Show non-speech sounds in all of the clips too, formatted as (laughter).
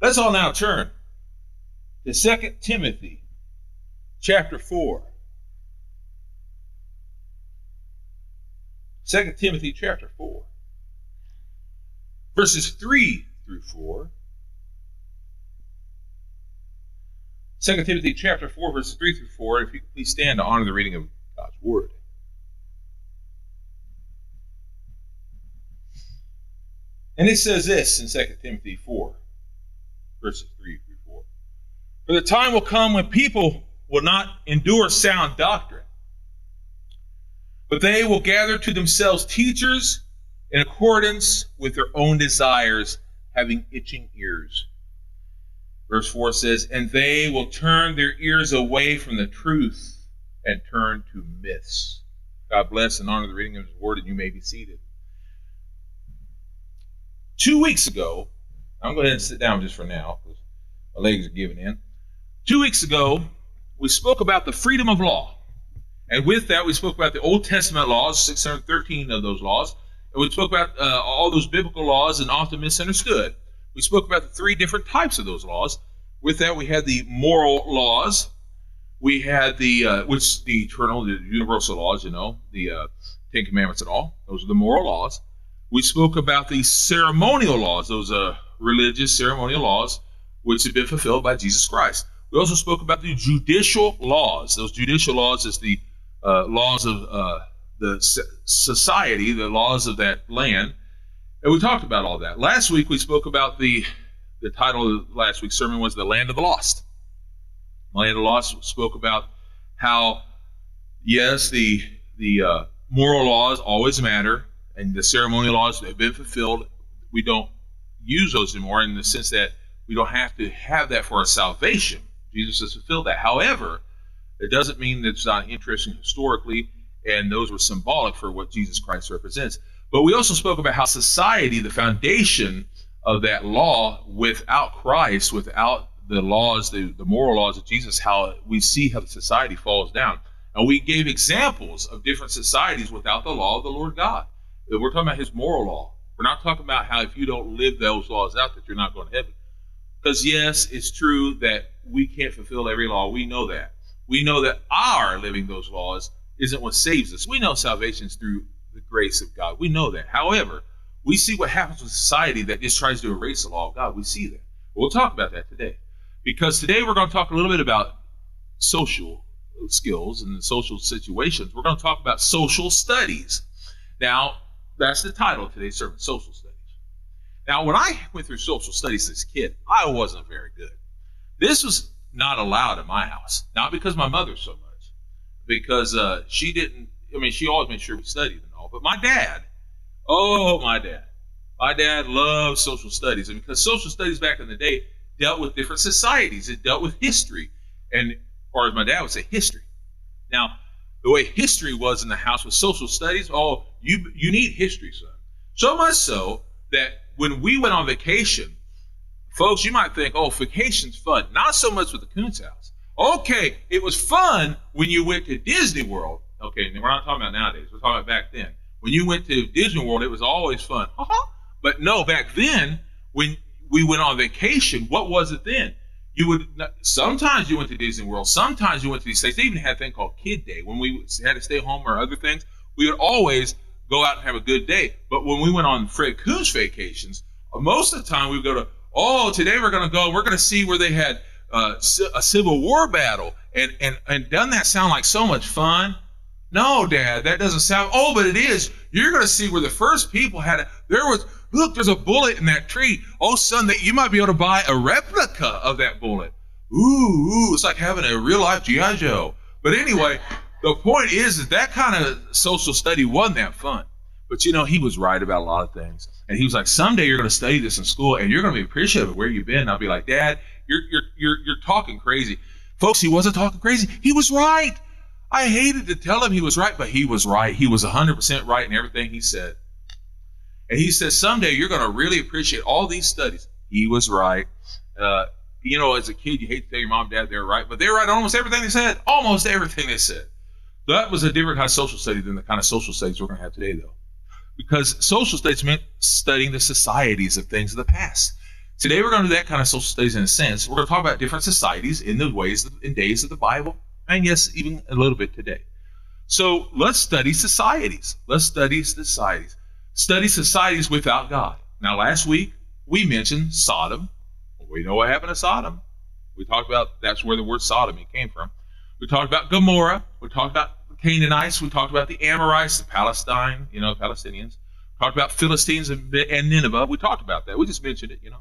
Let's all now turn to 2 Timothy chapter 4. 2 Timothy chapter 4. Verses 3 through 4. 2 Timothy chapter 4, verses 3 through 4. If you please stand to honor the reading of God's word. And it says this in 2 Timothy 4, verses 3 through 4. For the time will come when people will not endure sound doctrine, but they will gather to themselves teachers in accordance with their own desires, having itching ears. Verse 4 says, And they will turn their ears away from the truth and turn to myths. God bless and honor the reading of His word, and you may be seated. Two weeks ago, I'm going to sit down just for now because my legs are giving in. Two weeks ago, we spoke about the freedom of law. And with that, we spoke about the Old Testament laws, 613 of those laws. And we spoke about uh, all those biblical laws and often misunderstood. We spoke about the three different types of those laws. With that, we had the moral laws. We had the, uh, which the eternal, the universal laws, you know, the uh, Ten Commandments and all. Those are the moral laws. We spoke about the ceremonial laws, those uh, religious ceremonial laws, which have been fulfilled by Jesus Christ. We also spoke about the judicial laws. Those judicial laws is the uh, laws of uh, the society, the laws of that land. And we talked about all that. Last week we spoke about the the title of last week's sermon was the land of the lost. The land of the lost spoke about how yes, the the uh, moral laws always matter, and the ceremonial laws have been fulfilled. We don't use those anymore in the sense that we don't have to have that for our salvation. Jesus has fulfilled that. However, it doesn't mean that it's not interesting historically, and those were symbolic for what Jesus Christ represents. But we also spoke about how society, the foundation of that law, without Christ, without the laws, the, the moral laws of Jesus, how we see how society falls down. And we gave examples of different societies without the law of the Lord God. We're talking about his moral law. We're not talking about how if you don't live those laws out that you're not going to heaven. Because yes, it's true that we can't fulfill every law. We know that. We know that our living those laws isn't what saves us. We know salvation is through the grace of God. We know that. However, we see what happens with society that just tries to erase the law of God. We see that. We'll talk about that today. Because today we're going to talk a little bit about social skills and social situations. We're going to talk about social studies. Now, that's the title of today's sermon, Social Studies. Now, when I went through social studies as a kid, I wasn't very good. This was not allowed in my house, not because my mother so much, because uh, she didn't. I mean, she always made sure we studied and all. But my dad, oh, my dad, my dad loved social studies, and because social studies back in the day dealt with different societies, it dealt with history, and or as my dad would say, history. Now, the way history was in the house with social studies. Oh, you you need history, son. So much so that when we went on vacation, folks, you might think, oh, vacation's fun. Not so much with the Coons house. Okay, it was fun when you went to Disney World. Okay, we're not talking about nowadays. We're talking about back then. When you went to Disney World, it was always fun. (laughs) But no, back then, when we went on vacation, what was it then? You would sometimes you went to Disney World, sometimes you went to these states. They even had a thing called Kid Day when we had to stay home or other things. We would always go out and have a good day. But when we went on Fred Coons vacations, most of the time we would go to oh today we're going to go we're going to see where they had uh, a Civil War battle and and and doesn't that sound like so much fun? No, Dad, that doesn't sound. Oh, but it is. You're going to see where the first people had it. There was Look, there's a bullet in that tree. Oh, son, that you might be able to buy a replica of that bullet. Ooh, ooh, it's like having a real life GI Joe. But anyway, the point is that that kind of social study wasn't that fun. But you know, he was right about a lot of things. And he was like, someday you're going to study this in school and you're going to be appreciative of where you've been. And I'll be like, Dad, you're, you're, you're, you're talking crazy. Folks, he wasn't talking crazy. He was right. I hated to tell him he was right, but he was right. He was 100% right in everything he said. And he said, someday you're going to really appreciate all these studies. He was right. Uh, you know, as a kid, you hate to tell your mom and dad they're right, but they're right on almost everything they said. Almost everything they said. That was a different kind of social study than the kind of social studies we're going to have today, though. Because social studies meant studying the societies of things of the past. Today we're going to do that kind of social studies in a sense. We're going to talk about different societies in the ways and days of the Bible, and yes, even a little bit today. So let's study societies. Let's study societies. Study societies without God. Now, last week we mentioned Sodom. We know what happened to Sodom. We talked about that's where the word sodomy came from. We talked about Gomorrah. We talked about the Canaanites. We talked about the Amorites, the Palestine, you know, Palestinians. We talked about Philistines and, Nineveh. We talked about that. We just mentioned it, you know.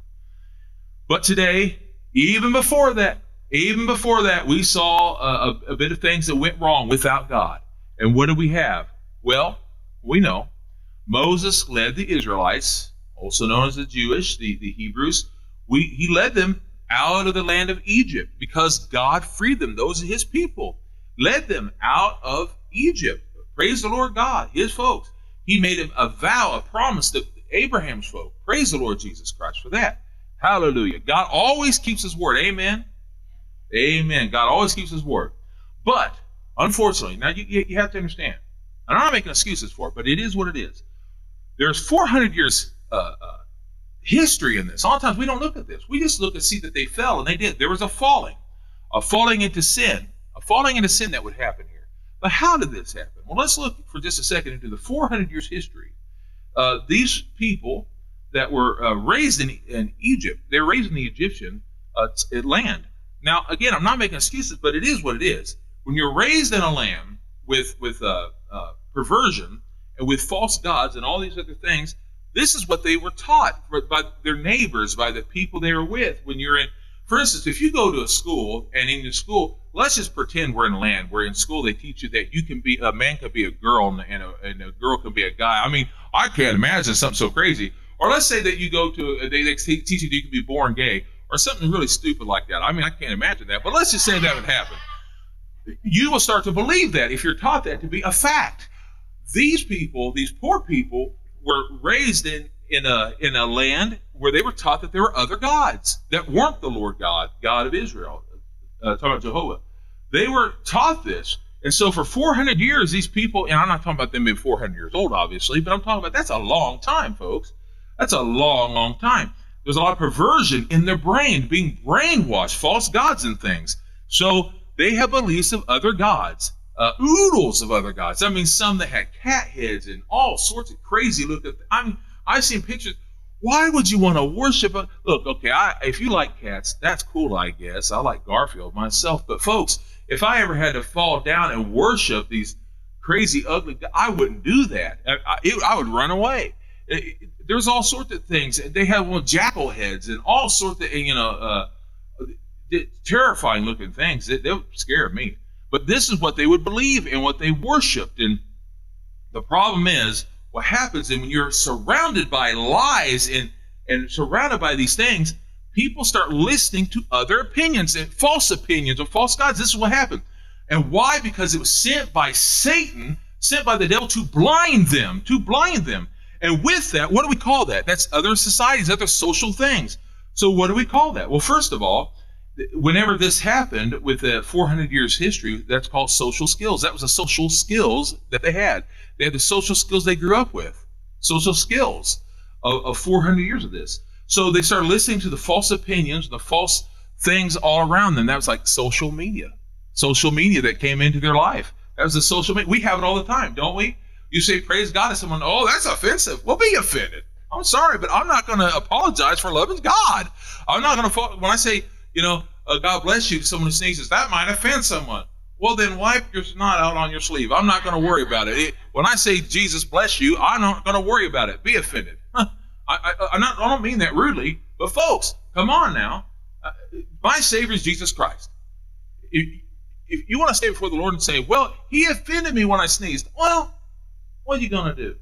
But today, even before that, even before that, we saw a, a, a bit of things that went wrong without God. And what do we have? Well, we know Moses led the Israelites, also known as the Jewish, the, the Hebrews. We, he led them out of the land of Egypt because God freed them. Those are his people. Led them out of Egypt. Praise the Lord God, his folks. He made a vow, a promise to Abraham's folk. Praise the Lord Jesus Christ for that. Hallelujah. God always keeps his word. Amen. Amen. God always keeps his word. But unfortunately, now you, you have to understand, and I'm not making excuses for it, but it is what it is. There's 400 years uh, uh, history in this. Sometimes we don't look at this. We just look and see that they fell, and they did. There was a falling, a falling into sin, a falling into sin that would happen here. But how did this happen? Well, let's look for just a second into the 400 years history. Uh, these people that were uh, raised in, in Egypt. They were raised in the Egyptian uh, land. Now, again, I'm not making excuses, but it is what it is. When you're raised in a land with with uh, uh, perversion and with false gods and all these other things, this is what they were taught by their neighbors, by the people they were with. When you're in, for instance, if you go to a school and in the school, let's just pretend we're in a land where in school they teach you that you can be a man can be a girl and a, and a girl can be a guy. I mean, I can't imagine something so crazy. Or let's say that you go to, they, they teach you that you can be born gay or something really stupid like that. I mean, I can't imagine that, but let's just say that would happen. You will start to believe that if you're taught that to be a fact. These people, these poor people, were raised in, in, a, in a land where they were taught that there were other gods that weren't the Lord God, God of Israel, uh, talking about Jehovah. They were taught this. And so for 400 years, these people, and I'm not talking about them being 400 years old, obviously, but I'm talking about that's a long time, folks. That's a long, long time. There's a lot of perversion in their brain, being brainwashed, false gods and things. So they have beliefs of other gods, uh, oodles of other gods. I mean, some that had cat heads and all sorts of crazy looking. I mean, I've seen pictures. Why would you want to worship a look? Okay, I, if you like cats, that's cool, I guess. I like Garfield myself, but folks, if I ever had to fall down and worship these crazy, ugly, I wouldn't do that. I, I, it, I would run away there's all sorts of things. They have well, jackal heads and all sorts of you know uh, terrifying looking things. They, they scare me. But this is what they would believe and what they worshipped. And the problem is, what happens is when you're surrounded by lies and and surrounded by these things, people start listening to other opinions and false opinions of false gods. This is what happened. And why? Because it was sent by Satan, sent by the devil to blind them, to blind them. And with that, what do we call that? That's other societies, other social things. So what do we call that? Well, first of all, whenever this happened with the 400 years history, that's called social skills. That was the social skills that they had. They had the social skills they grew up with, social skills of, of 400 years of this. So they started listening to the false opinions, the false things all around them. That was like social media, social media that came into their life. That was the social media. We have it all the time, don't we? You say praise God to someone, oh, that's offensive. Well, be offended. I'm sorry, but I'm not going to apologize for loving God. I'm not going to, when I say, you know, uh, God bless you, someone who sneezes, that might offend someone. Well, then wipe your snot out on your sleeve. I'm not going to worry about it. it. When I say Jesus bless you, I'm not going to worry about it. Be offended. (laughs) I, I, not, I, don't mean that rudely, but folks, come on now. Uh, my Savior is Jesus Christ. If, if you want to stay before the Lord and say, well, he offended me when I sneezed, well, what are you going to do?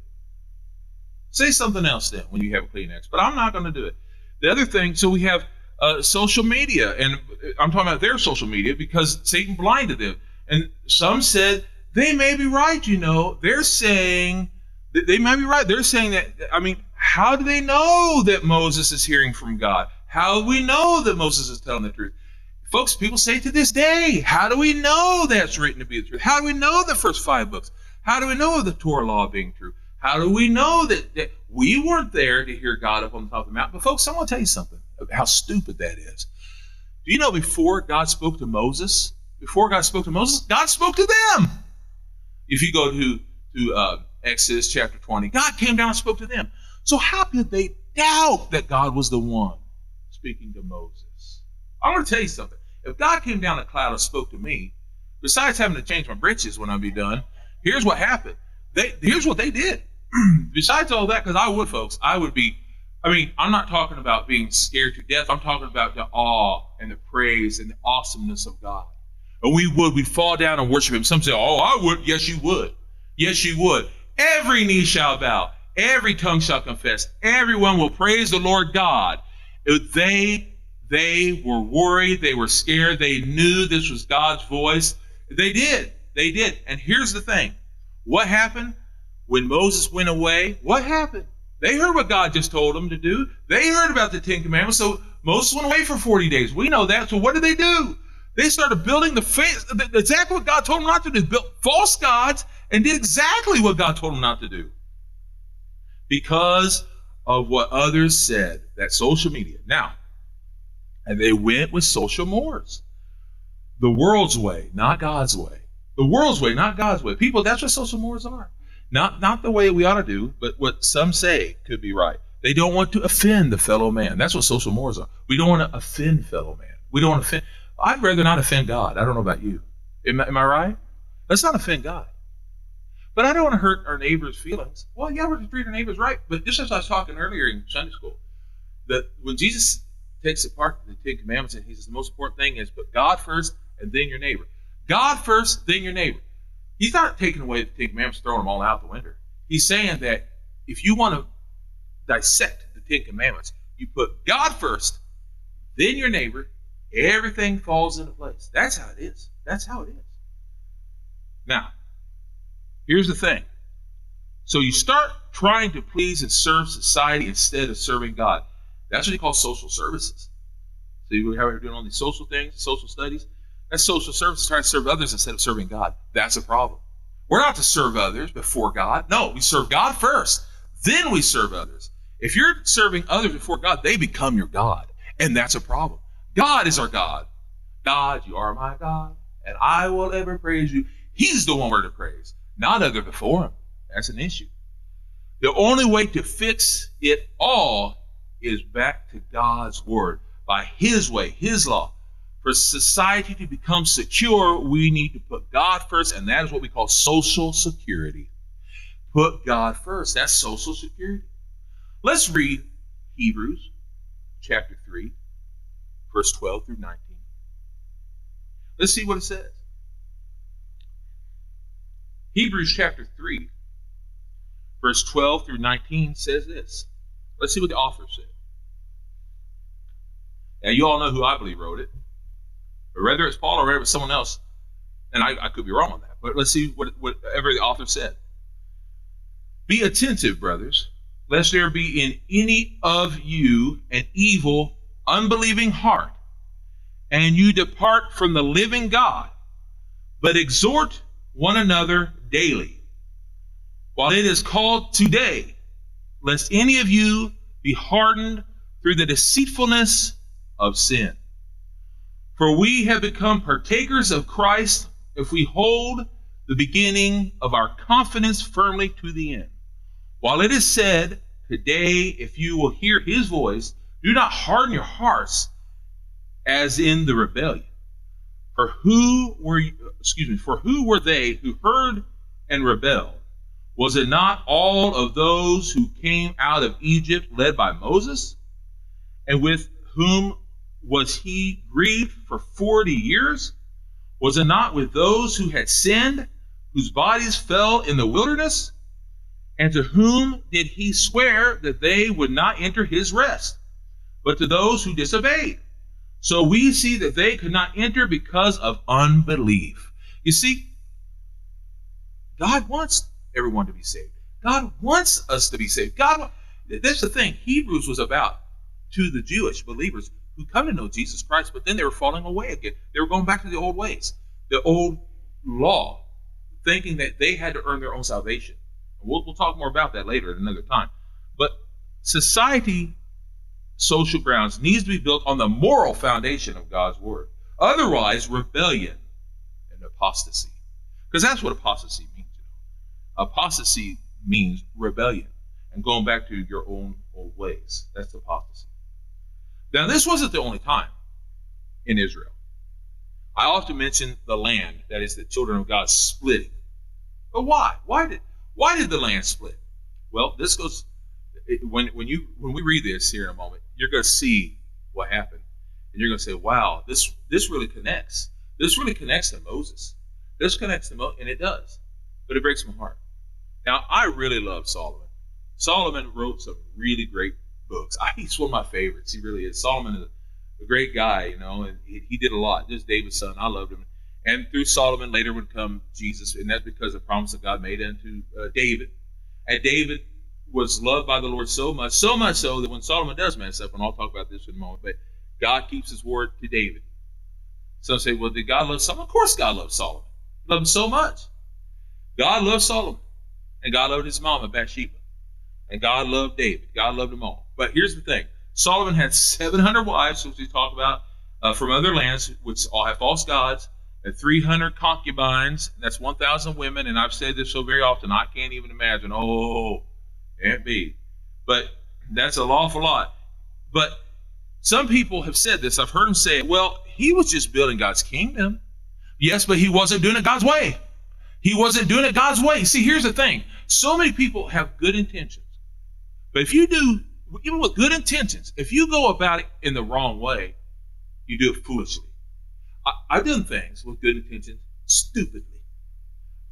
Say something else then when you have a Kleenex, but I'm not going to do it. The other thing, so we have uh, social media, and I'm talking about their social media because Satan blinded them. And some said they may be right, you know. They're saying they may be right. They're saying that, I mean, how do they know that Moses is hearing from God? How do we know that Moses is telling the truth? Folks, people say to this day, how do we know that's written to be the truth? How do we know the first five books? How do we know of the Torah law being true? How do we know that, that we weren't there to hear God up on the top of the mountain? But folks, I want to tell you something. how stupid that is. Do you know before God spoke to Moses, before God spoke to Moses, God spoke to them. If you go to, to uh, Exodus chapter 20, God came down and spoke to them. So how could they doubt that God was the one speaking to Moses? I'm going to tell you something. If God came down a cloud and spoke to me, besides having to change my britches when I be done, here's what happened. They here's what they did. (clears throat) besides all that, because I would, folks, I would be. I mean, I'm not talking about being scared to death. I'm talking about the awe and the praise and the awesomeness of God. And we would, we'd fall down and worship Him. Some say, "Oh, I would." Yes, you would. Yes, you would. Every knee shall bow. Every tongue shall confess. Everyone will praise the Lord God. They they were worried. They were scared. They knew this was God's voice. They did. They did. And here's the thing what happened when Moses went away? What happened? They heard what God just told them to do. They heard about the Ten Commandments. So Moses went away for 40 days. We know that. So what did they do? They started building the face, exactly what God told them not to do. Built false gods and did exactly what God told them not to do. Because of what others said, that social media. Now, and they went with social mores. The world's way, not God's way. The world's way, not God's way. People, that's what social mores are. Not, not the way we ought to do, but what some say could be right. They don't want to offend the fellow man. That's what social mores are. We don't want to offend fellow man. We don't want to offend. I'd rather not offend God. I don't know about you. Am, am I right? Let's not offend God. But I don't want to hurt our neighbor's feelings. Well, yeah, we're to treat our neighbors right. But just as I was talking earlier in Sunday school, that when Jesus takes apart the Ten Commandments and he says the most important thing is put God first and then your neighbor. God first, then your neighbor. He's not taking away the Ten Commandments, throwing them all out the window. He's saying that if you want to dissect the Ten Commandments, you put God first, then your neighbor, everything falls into place. That's how it is. That's how it is. Now, here's the thing. So you start trying to please and serve society instead of serving God. That's what he calls social services. See, we have doing all these social things, social studies. That's social service trying to serve others instead of serving God. That's a problem. We're not to serve others before God. No, we serve God first. Then we serve others. If you're serving others before God, they become your God. And that's a problem. God is our God. God, you are my God, and I will ever praise you. He's the one we're to praise, not other before him. That's an issue. The only way to fix it all is back to God's word by His way, His law. For society to become secure, we need to put God first, and that is what we call social security. Put God first. That's social security. Let's read Hebrews chapter 3, verse 12 through 19. Let's see what it says. Hebrews chapter 3, verse 12 through 19 says this. Let's see what the author said. Now, you all know who I believe wrote it. Whether it's Paul or whether it's someone else, and I, I could be wrong on that, but let's see what, whatever the author said. Be attentive, brothers, lest there be in any of you an evil, unbelieving heart, and you depart from the living God, but exhort one another daily, while it is called today, lest any of you be hardened through the deceitfulness of sin. For we have become partakers of Christ if we hold the beginning of our confidence firmly to the end. While it is said, Today, if you will hear his voice, do not harden your hearts as in the rebellion. For who were you, excuse me, for who were they who heard and rebelled? Was it not all of those who came out of Egypt led by Moses? And with whom was he grieved for 40 years? Was it not with those who had sinned, whose bodies fell in the wilderness? And to whom did he swear that they would not enter his rest, but to those who disobeyed? So we see that they could not enter because of unbelief. You see, God wants everyone to be saved. God wants us to be saved. God, that's the thing. Hebrews was about to the Jewish believers who come to know Jesus Christ, but then they were falling away again. They were going back to the old ways, the old law, thinking that they had to earn their own salvation. We'll, we'll talk more about that later at another time. But society social grounds needs to be built on the moral foundation of God's word. Otherwise, rebellion and apostasy. Because that's what apostasy means. Apostasy means rebellion and going back to your own old ways. That's apostasy. Now, this wasn't the only time in Israel. I often mention the land, that is, the children of God splitting. But why? Why did why did the land split? Well, this goes when when you when we read this here in a moment, you're going to see what happened, and you're going to say, "Wow, this this really connects. This really connects to Moses. This connects to Moses, and it does, but it breaks my heart." Now, I really love Solomon. Solomon wrote some really great books. I, (laughs) he's one of my favorites. He really is. Solomon is a great guy, you know, and he, he did a lot. Just David's son. I loved him. And through Solomon later would come Jesus, and that's because of the promise that God made unto uh, David. And David was loved by the Lord so much, so much so that when Solomon does mess up, and I'll talk about this in a moment, but God keeps his word to David. Some say, well, did God love Solomon? Of course God loved Solomon. He loved him so much. God loved Solomon, and God loved his mama, Bathsheba. And God loved David. God loved them all. But here's the thing Solomon had 700 wives, which we talk about, uh, from other lands, which all have false gods, and 300 concubines. That's 1,000 women. And I've said this so very often, I can't even imagine. Oh, can't be. But that's an awful lot. But some people have said this. I've heard them say, well, he was just building God's kingdom. Yes, but he wasn't doing it God's way. He wasn't doing it God's way. See, here's the thing so many people have good intentions. But if you do, even with good intentions, if you go about it in the wrong way, you do it foolishly. I, have done things with good intentions stupidly.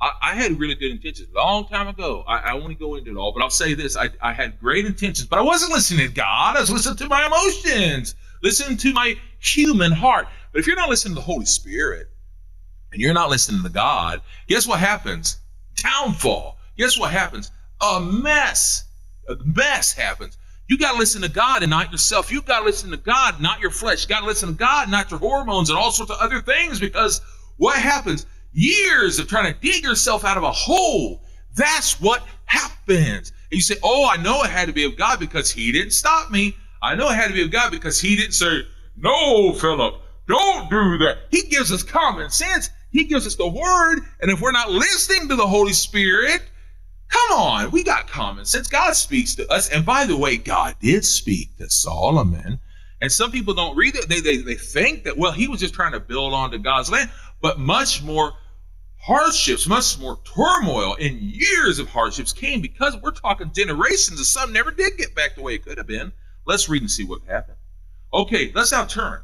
I, I, had really good intentions a long time ago. I, I won't go into it all, but I'll say this I, I had great intentions, but I wasn't listening to God. I was listening to my emotions, listening to my human heart. But if you're not listening to the Holy Spirit and you're not listening to God, guess what happens? Downfall. Guess what happens? A mess. A mess happens. You got to listen to God and not yourself. You got to listen to God, not your flesh. You got to listen to God, not your hormones and all sorts of other things. Because what happens? Years of trying to dig yourself out of a hole. That's what happens. And you say, "Oh, I know it had to be of God because He didn't stop me. I know it had to be of God because He didn't say, no, Philip, don't do that." He gives us common sense. He gives us the Word, and if we're not listening to the Holy Spirit, Come on, we got common sense. God speaks to us. And by the way, God did speak to Solomon. And some people don't read it. They, they, they think that, well, he was just trying to build onto God's land. But much more hardships, much more turmoil, and years of hardships came because we're talking generations of some never did get back the way it could have been. Let's read and see what happened. Okay, let's now turn.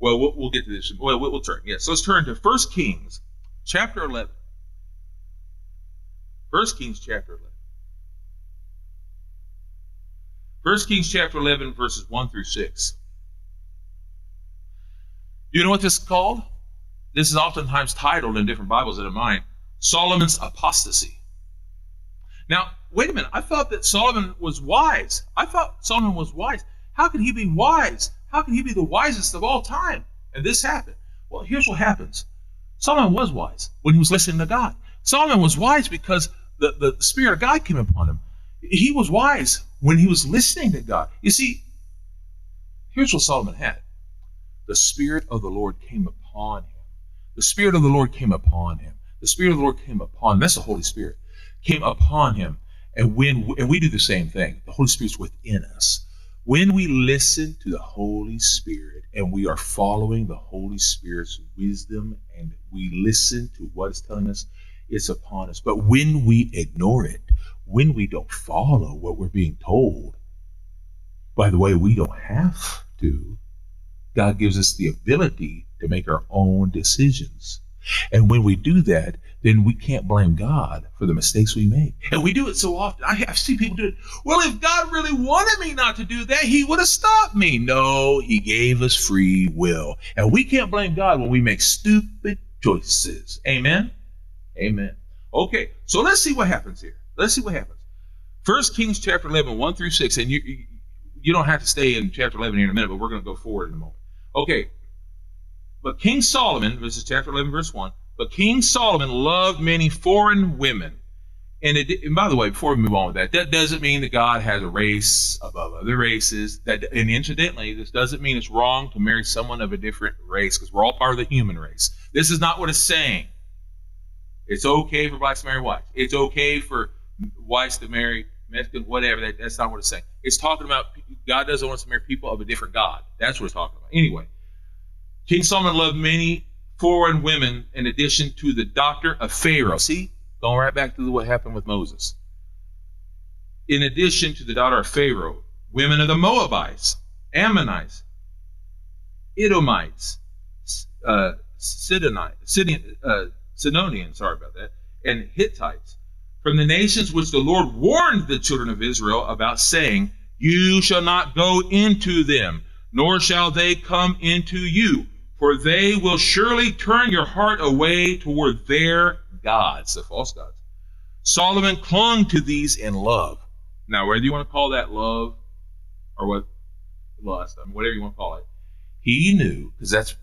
Well, we'll, we'll get to this. Well, we'll turn. Yes, let's turn to 1 Kings chapter 11. First Kings chapter 11. First Kings chapter 11, verses 1 through 6. You know what this is called? This is oftentimes titled in different Bibles than in mine Solomon's apostasy. Now, wait a minute. I thought that Solomon was wise. I thought Solomon was wise. How could he be wise? How can he be the wisest of all time? And this happened. Well, here's what happens Solomon was wise when he was listening to God. Solomon was wise because the, the Spirit of God came upon him. He was wise when he was listening to God. You see, here's what Solomon had the Spirit of the Lord came upon him. The Spirit of the Lord came upon him. The Spirit of the Lord came upon him. That's the Holy Spirit. Came upon him. And when and we do the same thing, the Holy Spirit's within us. When we listen to the Holy Spirit and we are following the Holy Spirit's wisdom and we listen to what it's telling us, is upon us. But when we ignore it, when we don't follow what we're being told, by the way, we don't have to. God gives us the ability to make our own decisions. And when we do that, then we can't blame God for the mistakes we make. And we do it so often. I, I see people do it. Well, if God really wanted me not to do that, He would have stopped me. No, He gave us free will. And we can't blame God when we make stupid choices. Amen? Amen. Okay, so let's see what happens here. Let's see what happens. First Kings chapter 11, 1 through 6, and you, you, don't have to stay in chapter 11 here in a minute, but we're going to go forward in a moment. Okay, but King Solomon, this is chapter 11, verse 1, but King Solomon loved many foreign women And, it, and by the way, before we move on with that, that doesn't mean that God has a race above other races. That and incidentally, this doesn't mean it's wrong to marry someone of a different race because we're all part of the human race. This is not what it's saying. It's okay for blacks to marry whites. It's okay for whites to marry Mexican, whatever. That, that's not what it's saying. It's talking about God doesn't want us to marry people of a different God. That's what it's talking about. Anyway, King Solomon loved many foreign women in addition to the daughter of Pharaoh. See, going right back to what happened with Moses. In addition to the daughter of Pharaoh, women of the Moabites, Ammonites, Edomites, uh, Sidonites, uh, Sidonians, sorry about that, and Hittites, from the nations which the Lord warned the children of Israel about, saying, You shall not go into them, nor shall they come into you, for they will surely turn your heart away toward their gods, the false gods. Solomon clung to these in love. Now, whether you want to call that love or what lust, I mean, whatever you want to call it, he knew because that's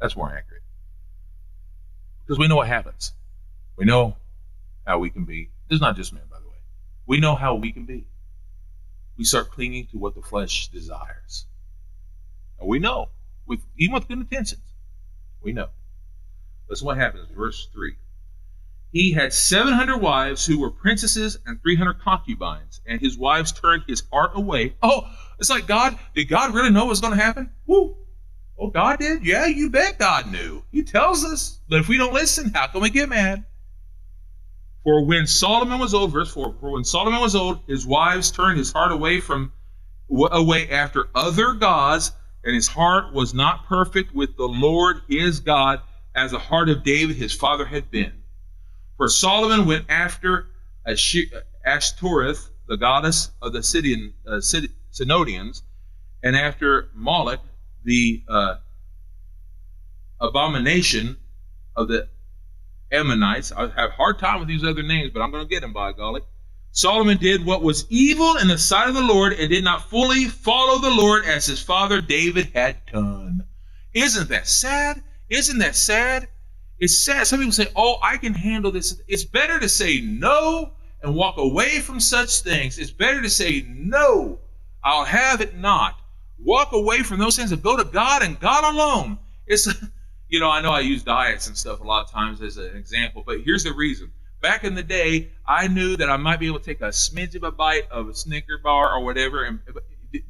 that's more accurate. Because we know what happens. We know how we can be. This is not just men, by the way. We know how we can be. We start clinging to what the flesh desires. And we know, with even with good intentions, we know. Listen what happens, verse 3. He had 700 wives who were princesses and 300 concubines, and his wives turned his heart away. Oh, it's like God, did God really know what was going to happen? Woo. Oh, God did? Yeah, you bet God knew. He tells us. But if we don't listen, how can we get mad? For when Solomon was old, verse 4, for when Solomon was old, his wives turned his heart away from away after other gods, and his heart was not perfect with the Lord his God, as the heart of David his father had been. For Solomon went after Ashtoreth, the goddess of the uh, Sidonians, and after Moloch, the uh, abomination of the Ammonites. I have a hard time with these other names, but I'm going to get them by golly. Solomon did what was evil in the sight of the Lord and did not fully follow the Lord as his father David had done. Isn't that sad? Isn't that sad? It's sad. Some people say, Oh, I can handle this. It's better to say no and walk away from such things. It's better to say no, I'll have it not. Walk away from those things and go to God and God alone. It's (laughs) you know, I know I use diets and stuff a lot of times as an example, but here's the reason. Back in the day, I knew that I might be able to take a smidge of a bite of a Snicker bar or whatever. And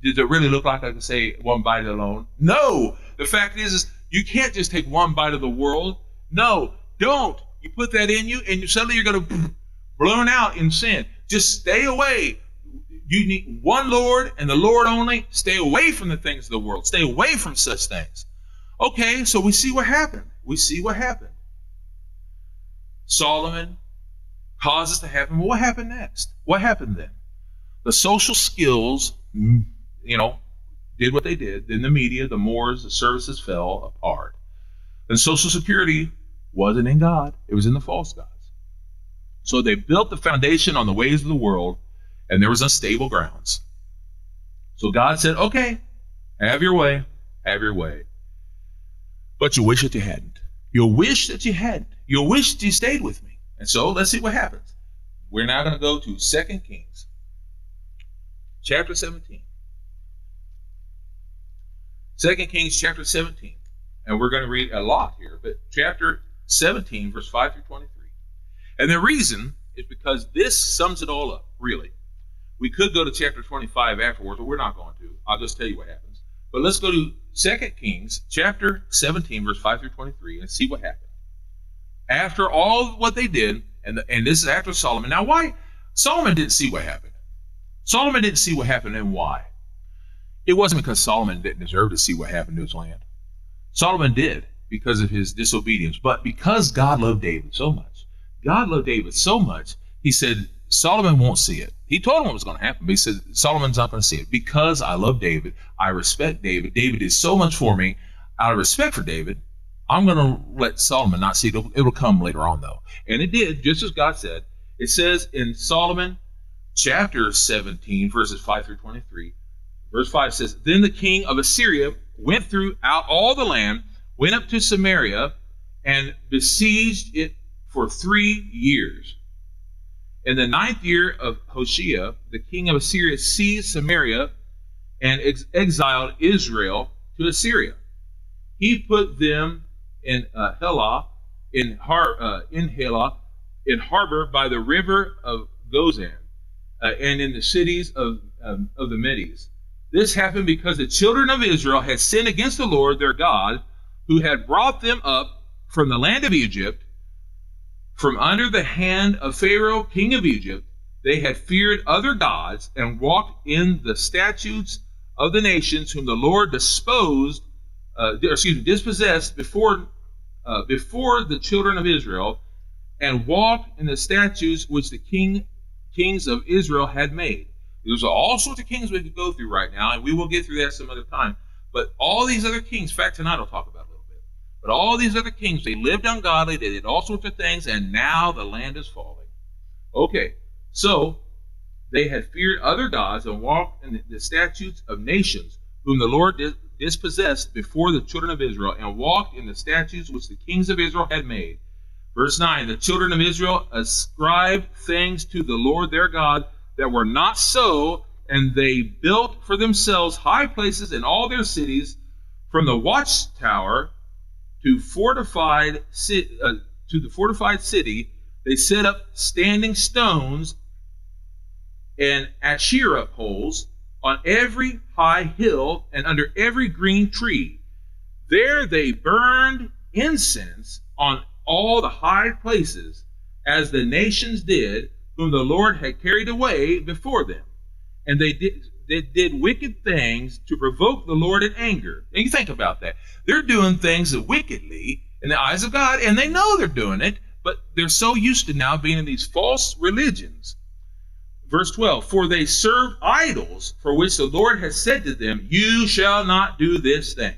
does it really look like I could say one bite alone? No. The fact is, is you can't just take one bite of the world. No, don't. You put that in you, and suddenly you're going (laughs) to burn out in sin. Just stay away. You need one Lord and the Lord only. Stay away from the things of the world. Stay away from such things. Okay, so we see what happened. We see what happened. Solomon causes to happen. What happened next? What happened then? The social skills, you know, did what they did. Then the media, the mores, the services fell apart. And Social Security wasn't in God, it was in the false gods. So they built the foundation on the ways of the world, and there was unstable grounds. So God said, okay, have your way, have your way. But you wish that you hadn't. You'll wish that you hadn't. You'll wish you stayed with me. And so let's see what happens. We're now going to go to 2 Kings, chapter 17. 2 Kings, chapter 17. And we're going to read a lot here, but chapter 17, verse 5 through 23. And the reason is because this sums it all up, really. We could go to chapter 25 afterwards, but we're not going to. I'll just tell you what happens. But let's go to 2 Kings chapter 17, verse 5 through 23, and see what happened. After all what they did, and, the, and this is after Solomon. Now, why? Solomon didn't see what happened. Solomon didn't see what happened, and why? It wasn't because Solomon didn't deserve to see what happened to his land. Solomon did because of his disobedience, but because God loved David so much. God loved David so much, he said, Solomon won't see it. He told him what was going to happen, but he said, Solomon's not going to see it. Because I love David, I respect David. David did so much for me. Out of respect for David, I'm going to let Solomon not see it. It'll, it'll come later on, though. And it did, just as God said. It says in Solomon chapter 17, verses 5 through 23, verse 5 says, Then the king of Assyria went throughout all the land, went up to Samaria, and besieged it for three years. In the ninth year of Hoshea, the king of Assyria seized Samaria and ex- exiled Israel to Assyria. He put them in uh, Helah, in, Har, uh, in Helah, in Habor by the river of Gozan, uh, and in the cities of, um, of the Medes. This happened because the children of Israel had sinned against the Lord their God, who had brought them up from the land of Egypt, from under the hand of Pharaoh, king of Egypt. They had feared other gods and walked in the statutes of the nations whom the Lord disposed, uh, excuse me, dispossessed before uh, before the children of Israel, and walked in the statutes which the king kings of Israel had made. There's all sorts of kings we could go through right now, and we will get through that some other time. But all these other kings, in fact, tonight I'll talk about. But all these other kings, they lived ungodly, they did all sorts of things, and now the land is falling. Okay, so they had feared other gods and walked in the statutes of nations, whom the Lord dispossessed before the children of Israel, and walked in the statutes which the kings of Israel had made. Verse 9 The children of Israel ascribed things to the Lord their God that were not so, and they built for themselves high places in all their cities, from the watchtower to fortified uh, to the fortified city. They set up standing stones and Asherah poles on every high hill and under every green tree. There they burned incense on all the high places, as the nations did whom the Lord had carried away before them. And they did, they did wicked things to provoke the Lord in anger. And you think about that. They're doing things wickedly in the eyes of God, and they know they're doing it, but they're so used to now being in these false religions. Verse 12 For they serve idols, for which the Lord has said to them, You shall not do this thing.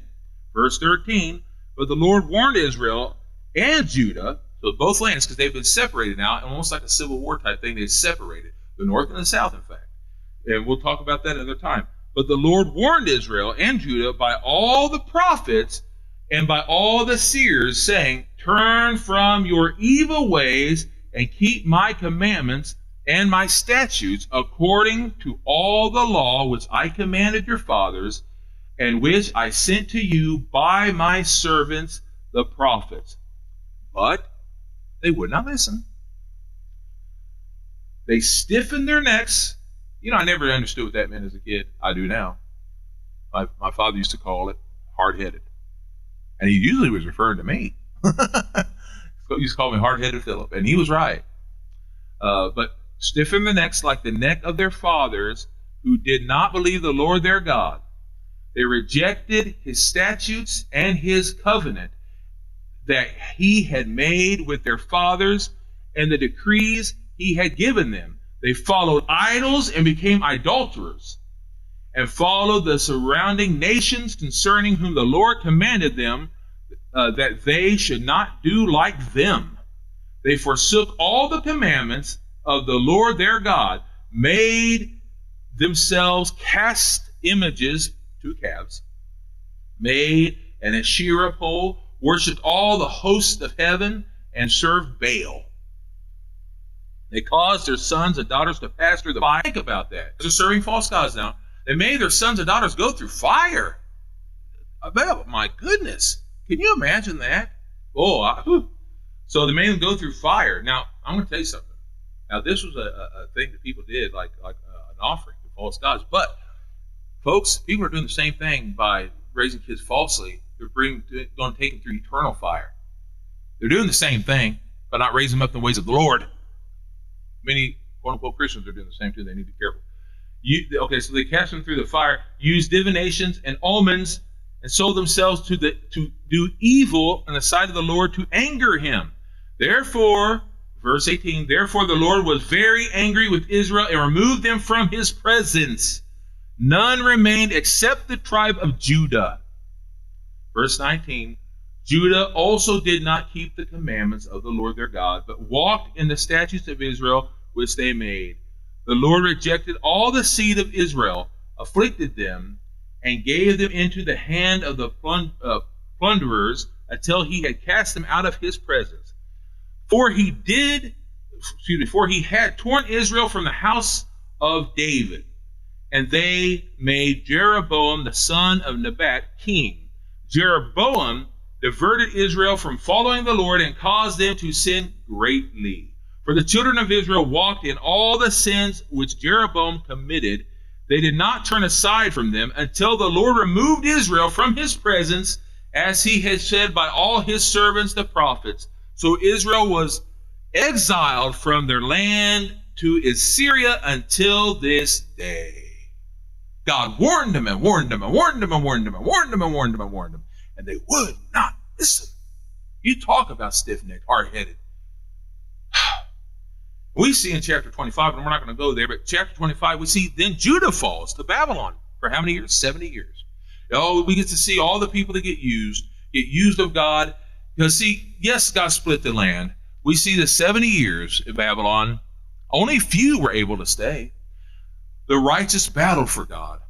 Verse 13 But the Lord warned Israel and Judah so both lands, because they've been separated now, almost like a civil war type thing, they separated the north and the south, in fact. And we'll talk about that another time. But the Lord warned Israel and Judah by all the prophets and by all the seers, saying, Turn from your evil ways and keep my commandments and my statutes according to all the law which I commanded your fathers, and which I sent to you by my servants the prophets. But they would not listen. They stiffened their necks. You know, I never understood what that meant as a kid. I do now. My, my father used to call it hard headed. And he usually was referring to me. (laughs) he used to call me hard headed Philip. And he was right. Uh, but stiffen the necks like the neck of their fathers who did not believe the Lord their God. They rejected his statutes and his covenant that he had made with their fathers and the decrees he had given them. They followed idols and became idolaters, and followed the surrounding nations concerning whom the Lord commanded them uh, that they should not do like them. They forsook all the commandments of the Lord their God, made themselves cast images, two calves, made an Asherah pole worshiped all the hosts of heaven, and served Baal. They caused their sons and daughters to pass through the fire. Think about that. They're serving false gods now. They made their sons and daughters go through fire. Oh, my goodness. Can you imagine that? Oh, I, so they made them go through fire. Now, I'm going to tell you something. Now, this was a, a thing that people did, like, like uh, an offering to false gods. But, folks, people are doing the same thing by raising kids falsely they're bring, going to take them through eternal fire. They're doing the same thing, but not raising them up in the ways of the Lord. Many quote unquote Christians are doing the same too. They need to be careful. You, okay, so they cast them through the fire, used divinations and omens, and sold themselves to the to do evil in the sight of the Lord to anger him. Therefore, verse 18, therefore the Lord was very angry with Israel and removed them from his presence. None remained except the tribe of Judah. Verse 19 Judah also did not keep the commandments of the Lord their God, but walked in the statutes of Israel which they made. The Lord rejected all the seed of Israel, afflicted them, and gave them into the hand of the uh, plunderers until he had cast them out of his presence. For he did, excuse me, for he had torn Israel from the house of David, and they made Jeroboam the son of Nebat king. Jeroboam diverted Israel from following the Lord and caused them to sin greatly. For the children of Israel walked in all the sins which Jeroboam committed. They did not turn aside from them until the Lord removed Israel from his presence, as he had said by all his servants the prophets. So Israel was exiled from their land to Assyria until this day. God warned them and warned them and warned them and warned them and warned them and warned them and warned them, and they would not listen. You talk about stiff necked, hard headed. (sighs) We see in chapter 25, and we're not going to go there, but chapter 25, we see then Judah falls to Babylon for how many years? 70 years. Oh, we get to see all the people that get used, get used of God. Because, see, yes, God split the land. We see the 70 years in Babylon, only few were able to stay. The righteous battled for God.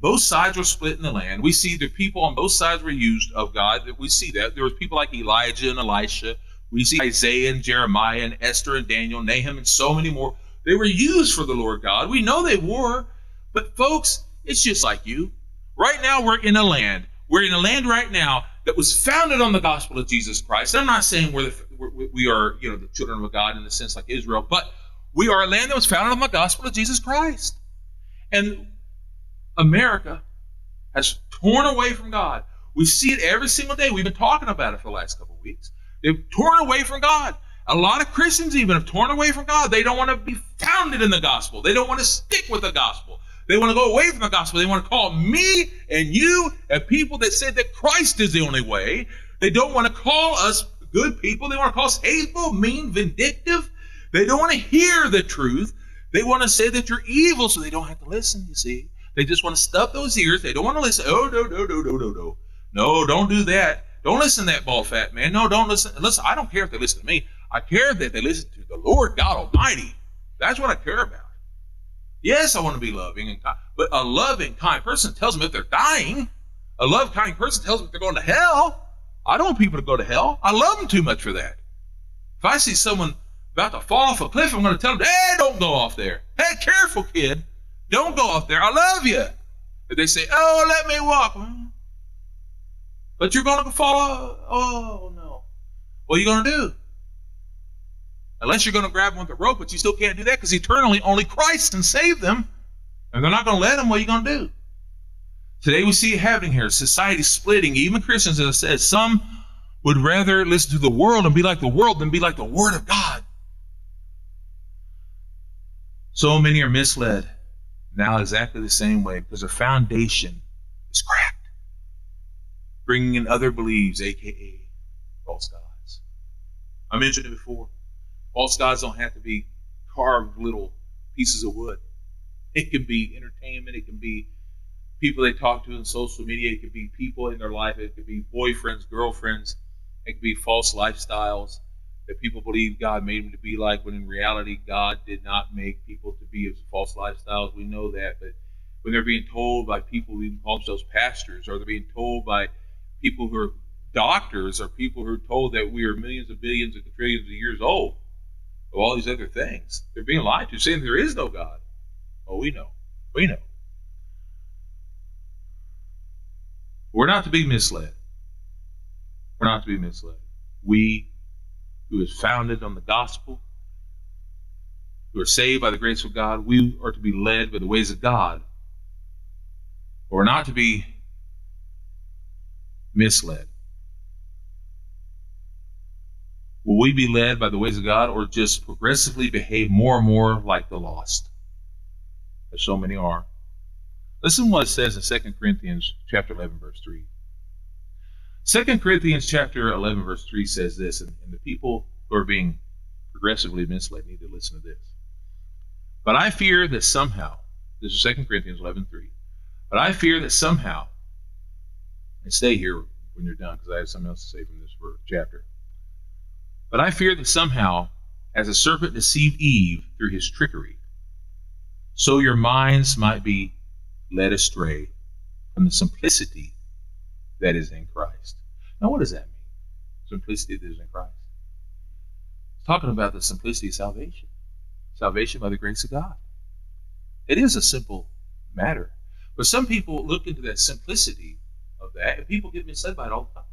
Both sides were split in the land. We see the people on both sides were used of God. We see that. There was people like Elijah and Elisha we see Isaiah and Jeremiah and Esther and Daniel, Nahum, and so many more. They were used for the Lord God. We know they were. But folks, it's just like you. Right now, we're in a land. We're in a land right now that was founded on the gospel of Jesus Christ. I'm not saying we're, the, we're we are, you know, the children of God in the sense like Israel, but we are a land that was founded on the gospel of Jesus Christ. And America has torn away from God. We see it every single day. We've been talking about it for the last couple of weeks. They've torn away from God. A lot of Christians even have torn away from God. They don't want to be founded in the gospel. They don't want to stick with the gospel. They want to go away from the gospel. They want to call me and you and people that said that Christ is the only way. They don't want to call us good people. They want to call us hateful, mean, vindictive. They don't want to hear the truth. They want to say that you're evil so they don't have to listen, you see. They just want to stuff those ears. They don't want to listen. Oh, no, no, no, no, no, no. No, don't do that. Don't listen to that ball fat man. No, don't listen. Listen, I don't care if they listen to me. I care that they listen to the Lord God Almighty. That's what I care about. Yes, I want to be loving and kind, but a loving, kind person tells them if they're dying. A love, kind person tells them if they're going to hell. I don't want people to go to hell. I love them too much for that. If I see someone about to fall off a cliff, I'm going to tell them, hey, don't go off there. Hey, careful, kid. Don't go off there. I love you. If they say, oh, let me walk. Hmm. But you're going to fall. Oh, no. What are you going to do? Unless you're going to grab them with a rope, but you still can't do that because eternally only Christ can save them. And they're not going to let them. What are you going to do? Today we see it happening here. Society splitting. Even Christians, as I said, some would rather listen to the world and be like the world than be like the Word of God. So many are misled now exactly the same way because the foundation is cracked bringing in other beliefs, aka false gods. I mentioned it before. False gods don't have to be carved little pieces of wood. It can be entertainment. It can be people they talk to in social media. It could be people in their life. It could be boyfriends, girlfriends. It could be false lifestyles that people believe God made them to be like, when in reality, God did not make people to be as false lifestyles. We know that. But when they're being told by people who call themselves pastors, or they're being told by people who are doctors or people who are told that we are millions of billions of trillions of years old of all these other things. They're being lied to, saying there is no God. Oh, we know. We know. We're not to be misled. We're not to be misled. We, who is founded on the gospel, who are saved by the grace of God, we are to be led by the ways of God. We're not to be misled? Will we be led by the ways of God or just progressively behave more and more like the lost? As so many are. Listen what it says in 2 Corinthians chapter 11, verse 3. 2 Corinthians chapter 11, verse 3 says this, and, and the people who are being progressively misled need to listen to this. But I fear that somehow, this is 2 Corinthians 11, 3, but I fear that somehow and stay here when you're done because I have something else to say from this chapter. But I fear that somehow, as the serpent deceived Eve through his trickery, so your minds might be led astray from the simplicity that is in Christ. Now, what does that mean? Simplicity that is in Christ. It's talking about the simplicity of salvation. Salvation by the grace of God. It is a simple matter. But some people look into that simplicity of that, and people get misled by it all the time.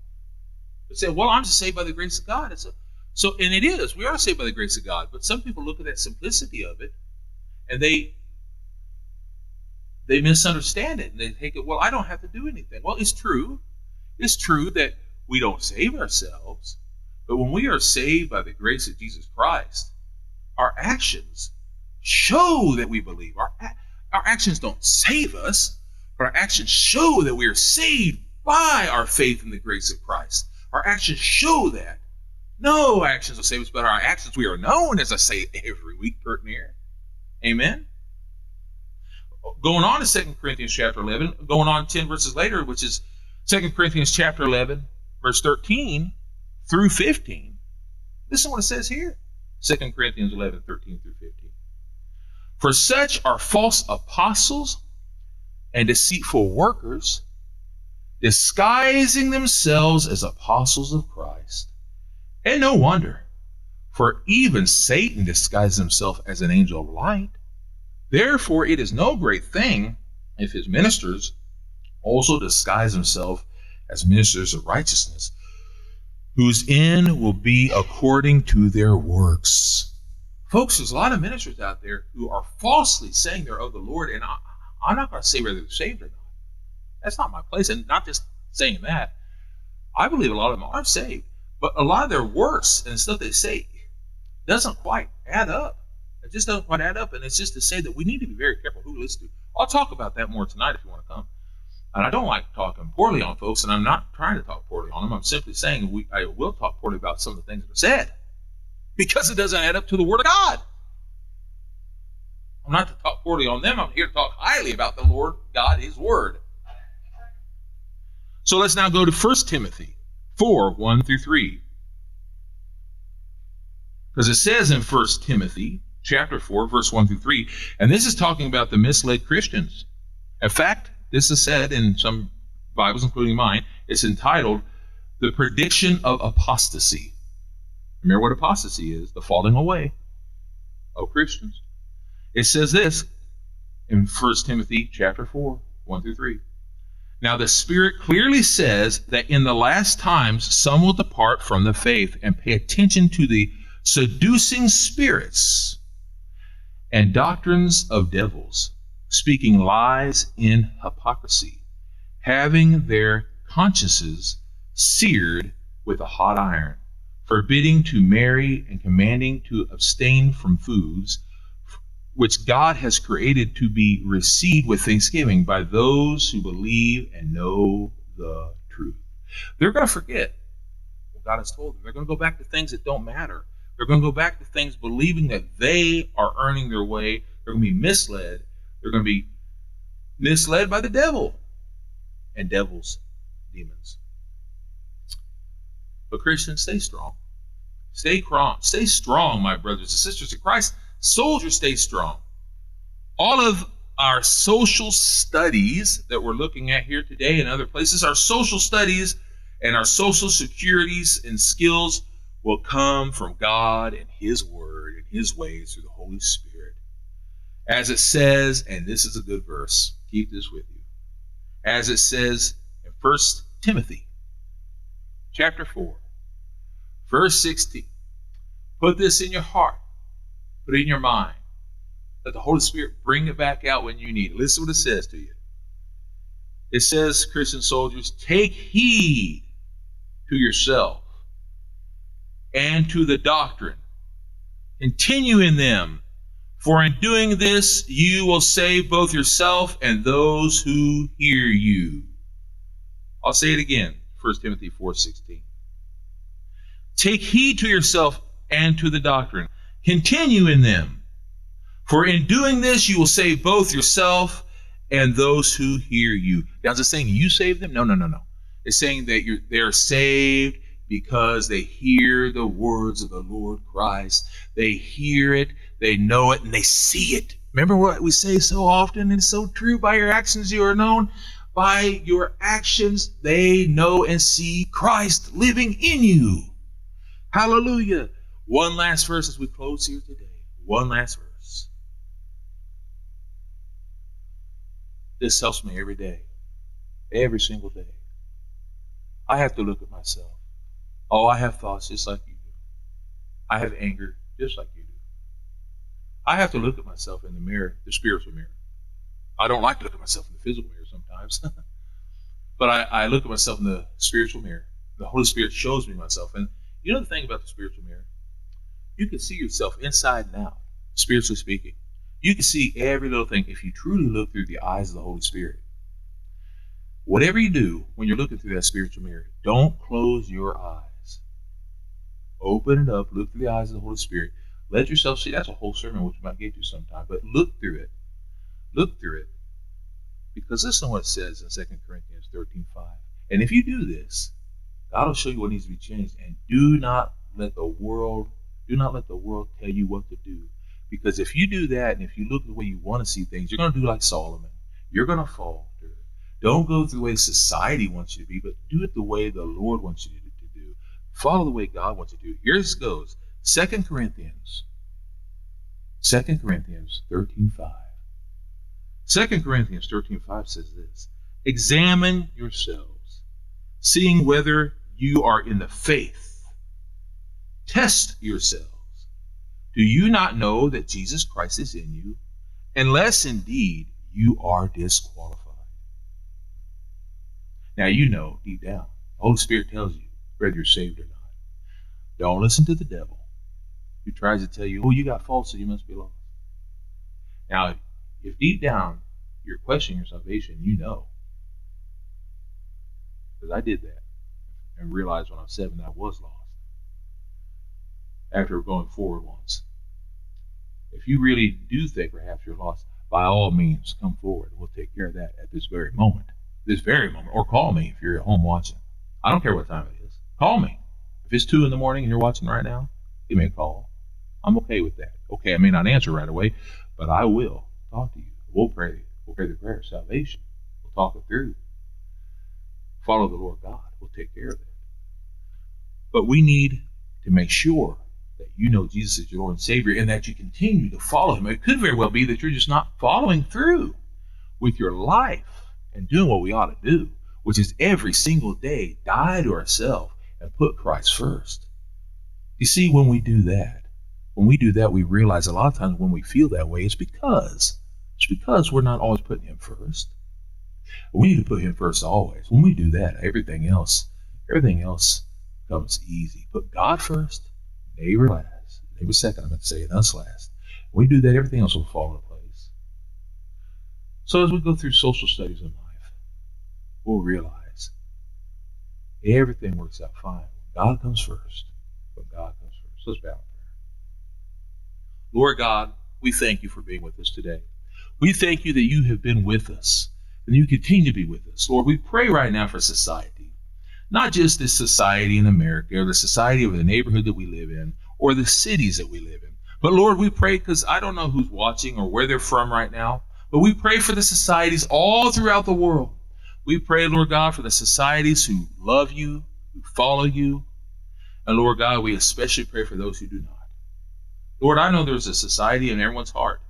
They say, well, I'm just saved by the grace of God. It's a, so, and it is. We are saved by the grace of God. But some people look at that simplicity of it, and they they misunderstand it, and they take it, well, I don't have to do anything. Well, it's true. It's true that we don't save ourselves. But when we are saved by the grace of Jesus Christ, our actions show that we believe. Our, our actions don't save us, but our actions show that we are saved by our faith in the grace of Christ. Our actions show that. No actions will save us, but our actions we are known, as I say every week, Kurt near. Amen. Going on to 2 Corinthians chapter 11, going on 10 verses later, which is 2 Corinthians chapter 11, verse 13 through 15. This is what it says here. 2 Corinthians 11, 13 through 15. For such are false apostles and deceitful workers, disguising themselves as apostles of Christ. And no wonder, for even Satan disguises himself as an angel of light. Therefore, it is no great thing if his ministers also disguise themselves as ministers of righteousness, whose end will be according to their works. Folks, there's a lot of ministers out there who are falsely saying they're of the Lord, and I, I'm not going to say whether they're saved or not. That's not my place. And not just saying that. I believe a lot of them are saved, but a lot of their works and stuff they say doesn't quite add up. It just doesn't quite add up. And it's just to say that we need to be very careful who we listen to. I'll talk about that more tonight if you want to come. And I don't like talking poorly on folks, and I'm not trying to talk poorly on them. I'm simply saying we, I will talk poorly about some of the things that are said because it doesn't add up to the Word of God. I'm not to talk poorly on them. I'm here to talk highly about the Lord God, His Word. So let's now go to 1 Timothy 4 1 through 3. Because it says in 1 Timothy chapter 4, verse 1 through 3, and this is talking about the misled Christians. In fact, this is said in some Bibles, including mine. It's entitled The Prediction of Apostasy. Remember what apostasy is the falling away of Christians. It says this in 1 Timothy chapter 4, 1 through 3. Now, the Spirit clearly says that in the last times some will depart from the faith and pay attention to the seducing spirits and doctrines of devils, speaking lies in hypocrisy, having their consciences seared with a hot iron, forbidding to marry and commanding to abstain from foods which God has created to be received with thanksgiving by those who believe and know the truth. They're going to forget what God has told them. They're going to go back to things that don't matter. They're going to go back to things believing that they are earning their way. They're going to be misled. They're going to be misled by the devil and devils, demons. But Christians, stay strong. Stay, strong. stay strong, my brothers and sisters in Christ. Soldiers stay strong. All of our social studies that we're looking at here today and other places, our social studies and our social securities and skills will come from God and His Word and His ways through the Holy Spirit. As it says, and this is a good verse, keep this with you. As it says in 1 Timothy chapter 4, verse 16. Put this in your heart Put it in your mind. Let the Holy Spirit bring it back out when you need it. Listen what it says to you. It says, Christian soldiers, take heed to yourself and to the doctrine. Continue in them, for in doing this you will save both yourself and those who hear you. I'll say it again, 1 Timothy 4:16. Take heed to yourself and to the doctrine. Continue in them. For in doing this, you will save both yourself and those who hear you. Now, is it saying you save them? No, no, no, no. It's saying that you're, they're saved because they hear the words of the Lord Christ. They hear it, they know it, and they see it. Remember what we say so often, and so true by your actions you are known. By your actions, they know and see Christ living in you. Hallelujah. One last verse as we close here today. One last verse. This helps me every day, every single day. I have to look at myself. Oh, I have thoughts just like you do. I have anger just like you do. I have to look at myself in the mirror, the spiritual mirror. I don't like to look at myself in the physical mirror sometimes, (laughs) but I, I look at myself in the spiritual mirror. The Holy Spirit shows me myself. And you know the thing about the spiritual mirror? You can see yourself inside and out, spiritually speaking. You can see every little thing if you truly look through the eyes of the Holy Spirit. Whatever you do when you're looking through that spiritual mirror, don't close your eyes. Open it up, look through the eyes of the Holy Spirit. Let yourself see. That's a whole sermon, which we might get to sometime, but look through it. Look through it. Because listen to what it says in 2 Corinthians 13 5. And if you do this, God will show you what needs to be changed. And do not let the world, do not let the world tell you what to do. Because if you do that and if you look the way you want to see things, you're going to do like Solomon. You're going to falter. Don't go the way society wants you to be, but do it the way the Lord wants you to do. Follow the way God wants you to. Here it goes. Second Corinthians. Second Corinthians 13 5. 2 Corinthians 13 5 says this Examine yourselves, seeing whether you are in the faith. Test yourselves. Do you not know that Jesus Christ is in you, unless indeed you are disqualified? Now you know deep down, the Holy Spirit tells you whether you're saved or not. Don't listen to the devil who tries to tell you, oh, you got so you must be lost. Now, if deep down you're questioning your salvation, you know. Because I did that and realized when I was seven that I was lost. After going forward once. If you really do think perhaps you're lost, by all means come forward. We'll take care of that at this very moment. This very moment. Or call me if you're at home watching. I don't care what time it is. Call me. If it's two in the morning and you're watching right now, give me a call. I'm okay with that. Okay, I may not answer right away, but I will talk to you. We'll pray. We'll pray the prayer of salvation. We'll talk it through. Follow the Lord God. We'll take care of that. But we need to make sure that you know Jesus is your Lord and Savior and that you continue to follow Him. It could very well be that you're just not following through with your life and doing what we ought to do, which is every single day die to ourselves and put Christ first. You see, when we do that, when we do that, we realize a lot of times when we feel that way, it's because it's because we're not always putting Him first. We need to put Him first always. When we do that, everything else, everything else comes easy. Put God first, neighbor last, neighbor second. I'm going to say it, us last. When we do that, everything else will fall into place. So as we go through social studies in life, we'll realize everything works out fine. God comes first. But God comes first. Let's bow in prayer. Lord God, we thank you for being with us today. We thank you that you have been with us and you continue to be with us. Lord, we pray right now for society, not just this society in America or the society of the neighborhood that we live in or the cities that we live in. But Lord, we pray because I don't know who's watching or where they're from right now, but we pray for the societies all throughout the world. We pray, Lord God, for the societies who love you, who follow you. And Lord God, we especially pray for those who do not. Lord, I know there's a society in everyone's heart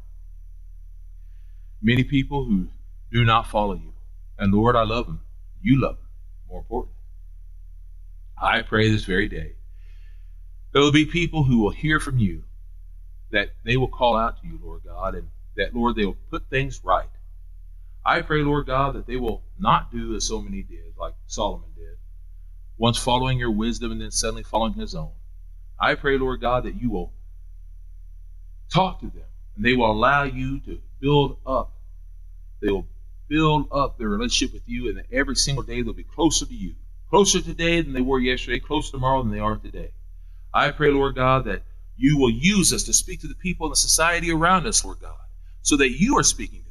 many people who do not follow you. And Lord, I love them. You love them, more important. I pray this very day there will be people who will hear from you, that they will call out to you, Lord God, and that, Lord, they will put things right. I pray, Lord God, that they will not do as so many did, like Solomon did, once following your wisdom and then suddenly following his own. I pray, Lord God, that you will talk to them and they will allow you to build up. They will build up their relationship with you, and every single day they'll be closer to you. Closer today than they were yesterday, closer tomorrow than they are today. I pray, Lord God, that you will use us to speak to the people in the society around us, Lord God, so that you are speaking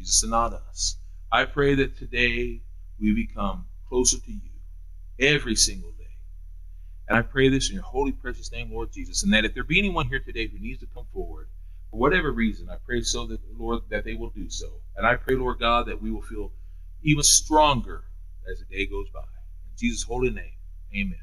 Jesus, and not us. I pray that today we become closer to you every single day. And I pray this in your holy, precious name, Lord Jesus, and that if there be anyone here today who needs to come forward, for whatever reason, I pray so that Lord that they will do so. And I pray, Lord God, that we will feel even stronger as the day goes by. In Jesus' holy name, amen.